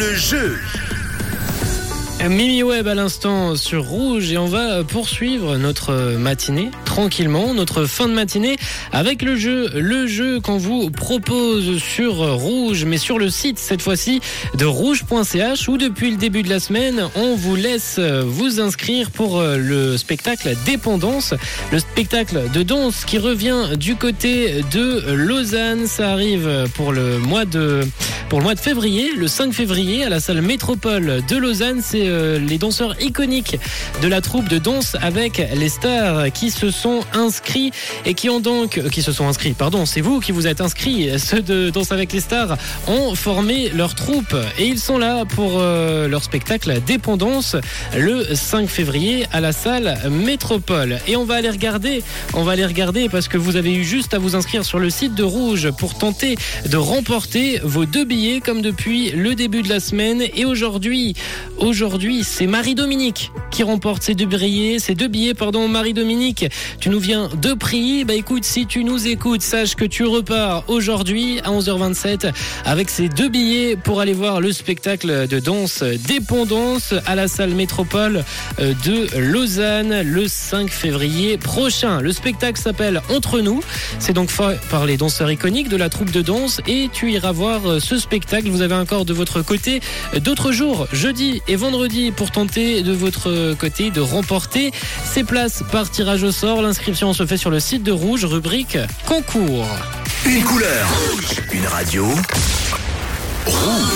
le jeu. Mimi Web à l'instant sur Rouge et on va poursuivre notre matinée tranquillement, notre fin de matinée avec le jeu, le jeu qu'on vous propose sur Rouge, mais sur le site cette fois-ci de rouge.ch où depuis le début de la semaine on vous laisse vous inscrire pour le spectacle Dépendance, le spectacle de danse qui revient du côté de Lausanne. Ça arrive pour le mois de pour le mois de février, le 5 février, à la salle Métropole de Lausanne. C'est euh, les danseurs iconiques de la troupe de danse avec les stars qui se sont inscrits et qui ont donc, euh, qui se sont inscrits, pardon, c'est vous qui vous êtes inscrits, ceux de Danse avec les stars ont formé leur troupe et ils sont là pour euh, leur spectacle Dépendance le 5 février à la salle Métropole. Et on va aller regarder, on va aller regarder parce que vous avez eu juste à vous inscrire sur le site de Rouge pour tenter de remporter vos deux billets comme depuis le début de la semaine. Et aujourd'hui, aujourd'hui, c'est Marie-Dominique qui remporte ces deux billets, ces deux billets, pardon, Marie-Dominique. Tu nous viens de prix. Bah écoute, si tu nous écoutes, sache que tu repars aujourd'hui à 11h27 avec ces deux billets pour aller voir le spectacle de danse Dépendance à la salle Métropole euh, de Lausanne le 5 février prochain. Le spectacle s'appelle Entre nous. C'est donc par les danseurs iconiques de la troupe de danse et tu iras voir euh, ce vous avez encore de votre côté d'autres jours, jeudi et vendredi, pour tenter de votre côté de remporter ces places par tirage au sort. L'inscription se fait sur le site de Rouge, rubrique concours. Une couleur, une radio, rouge.